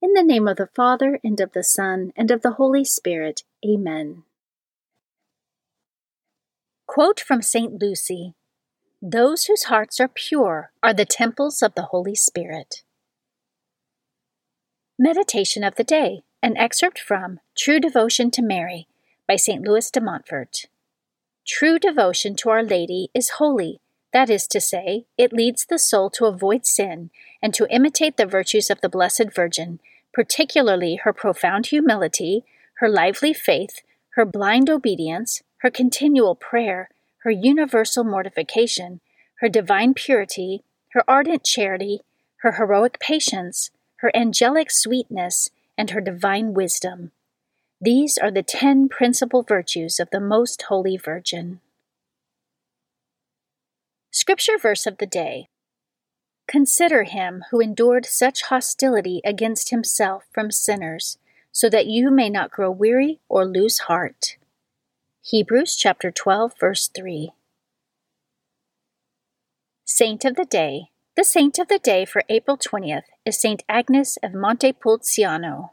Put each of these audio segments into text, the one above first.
In the name of the Father, and of the Son, and of the Holy Spirit. Amen. Quote from St. Lucy Those whose hearts are pure are the temples of the Holy Spirit. Meditation of the Day, an excerpt from True Devotion to Mary by St. Louis de Montfort. True devotion to Our Lady is holy. That is to say, it leads the soul to avoid sin and to imitate the virtues of the Blessed Virgin, particularly her profound humility, her lively faith, her blind obedience, her continual prayer, her universal mortification, her divine purity, her ardent charity, her heroic patience, her angelic sweetness, and her divine wisdom. These are the ten principal virtues of the Most Holy Virgin. Scripture verse of the day Consider him who endured such hostility against himself from sinners, so that you may not grow weary or lose heart. Hebrews chapter 12 verse 3. Saint of the Day. The saint of the day for April 20th is Saint Agnes of Montepulciano.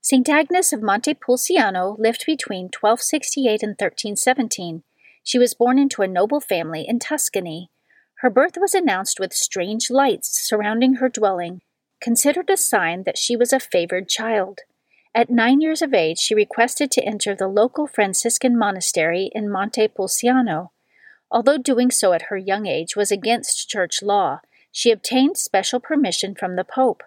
Saint Agnes of Montepulciano lived between 1268 and 1317. She was born into a noble family in Tuscany her birth was announced with strange lights surrounding her dwelling, considered a sign that she was a favored child. At nine years of age, she requested to enter the local Franciscan monastery in Monte Pulciano. Although doing so at her young age was against church law, she obtained special permission from the Pope.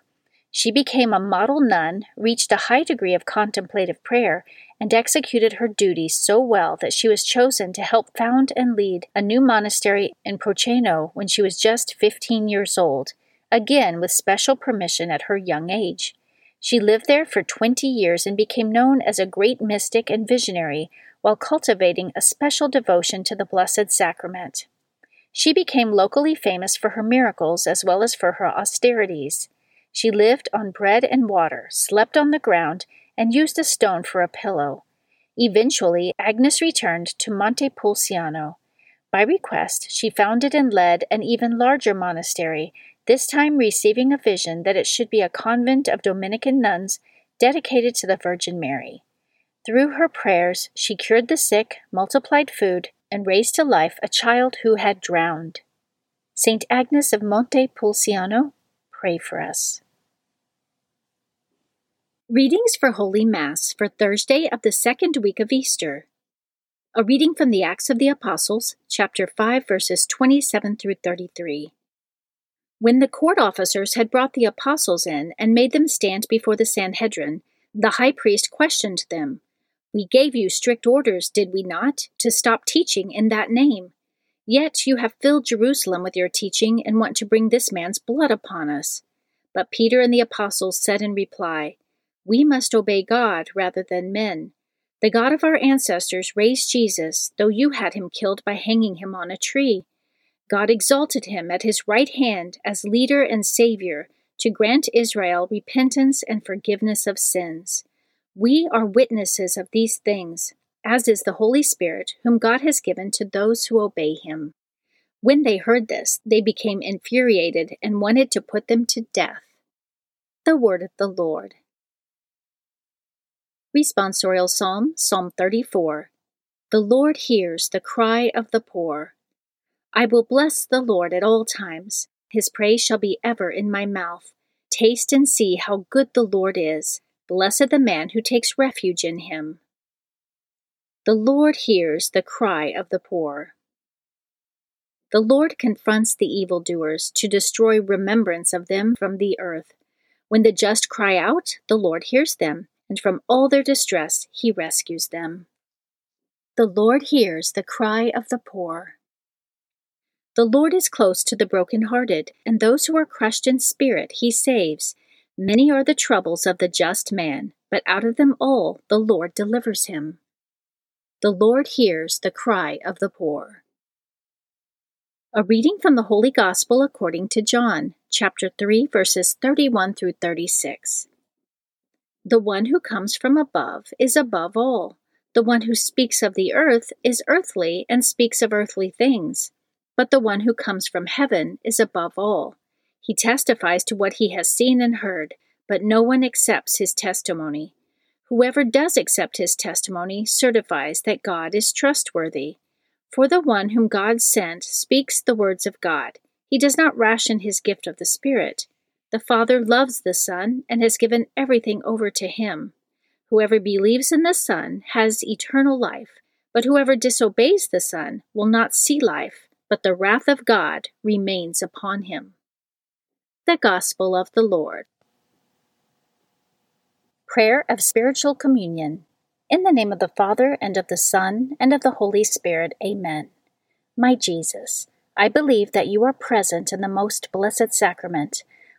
She became a model nun, reached a high degree of contemplative prayer, and executed her duties so well that she was chosen to help found and lead a new monastery in Proceno when she was just 15 years old, again with special permission at her young age. She lived there for 20 years and became known as a great mystic and visionary while cultivating a special devotion to the Blessed Sacrament. She became locally famous for her miracles as well as for her austerities. She lived on bread and water, slept on the ground, and used a stone for a pillow. Eventually, Agnes returned to Monte Pulciano. By request, she founded and led an even larger monastery, this time receiving a vision that it should be a convent of Dominican nuns dedicated to the Virgin Mary. Through her prayers, she cured the sick, multiplied food, and raised to life a child who had drowned. Saint Agnes of Monte Pulciano, pray for us. Readings for Holy Mass for Thursday of the second week of Easter. A reading from the Acts of the Apostles, chapter 5, verses 27 through 33. When the court officers had brought the apostles in and made them stand before the Sanhedrin, the high priest questioned them We gave you strict orders, did we not, to stop teaching in that name? Yet you have filled Jerusalem with your teaching and want to bring this man's blood upon us. But Peter and the apostles said in reply, We must obey God rather than men. The God of our ancestors raised Jesus, though you had him killed by hanging him on a tree. God exalted him at his right hand as leader and Savior to grant Israel repentance and forgiveness of sins. We are witnesses of these things as is the Holy Spirit, whom God has given to those who obey him. When they heard this, they became infuriated and wanted to put them to death. The Word of the Lord. Responsorial Psalm, Psalm 34. The Lord hears the cry of the poor. I will bless the Lord at all times. His praise shall be ever in my mouth. Taste and see how good the Lord is. Blessed the man who takes refuge in him. The Lord hears the cry of the poor. The Lord confronts the evildoers to destroy remembrance of them from the earth. When the just cry out, the Lord hears them, and from all their distress he rescues them. The Lord hears the cry of the poor. The Lord is close to the broken-hearted, and those who are crushed in spirit he saves. Many are the troubles of the just man, but out of them all the Lord delivers him. The Lord hears the cry of the poor. A reading from the Holy Gospel according to John, chapter 3, verses 31 through 36. The one who comes from above is above all. The one who speaks of the earth is earthly and speaks of earthly things. But the one who comes from heaven is above all. He testifies to what he has seen and heard, but no one accepts his testimony. Whoever does accept his testimony certifies that God is trustworthy. For the one whom God sent speaks the words of God. He does not ration his gift of the Spirit. The Father loves the Son and has given everything over to him. Whoever believes in the Son has eternal life, but whoever disobeys the Son will not see life, but the wrath of God remains upon him. The Gospel of the Lord. Prayer of Spiritual Communion. In the name of the Father, and of the Son, and of the Holy Spirit, Amen. My Jesus, I believe that you are present in the most blessed sacrament.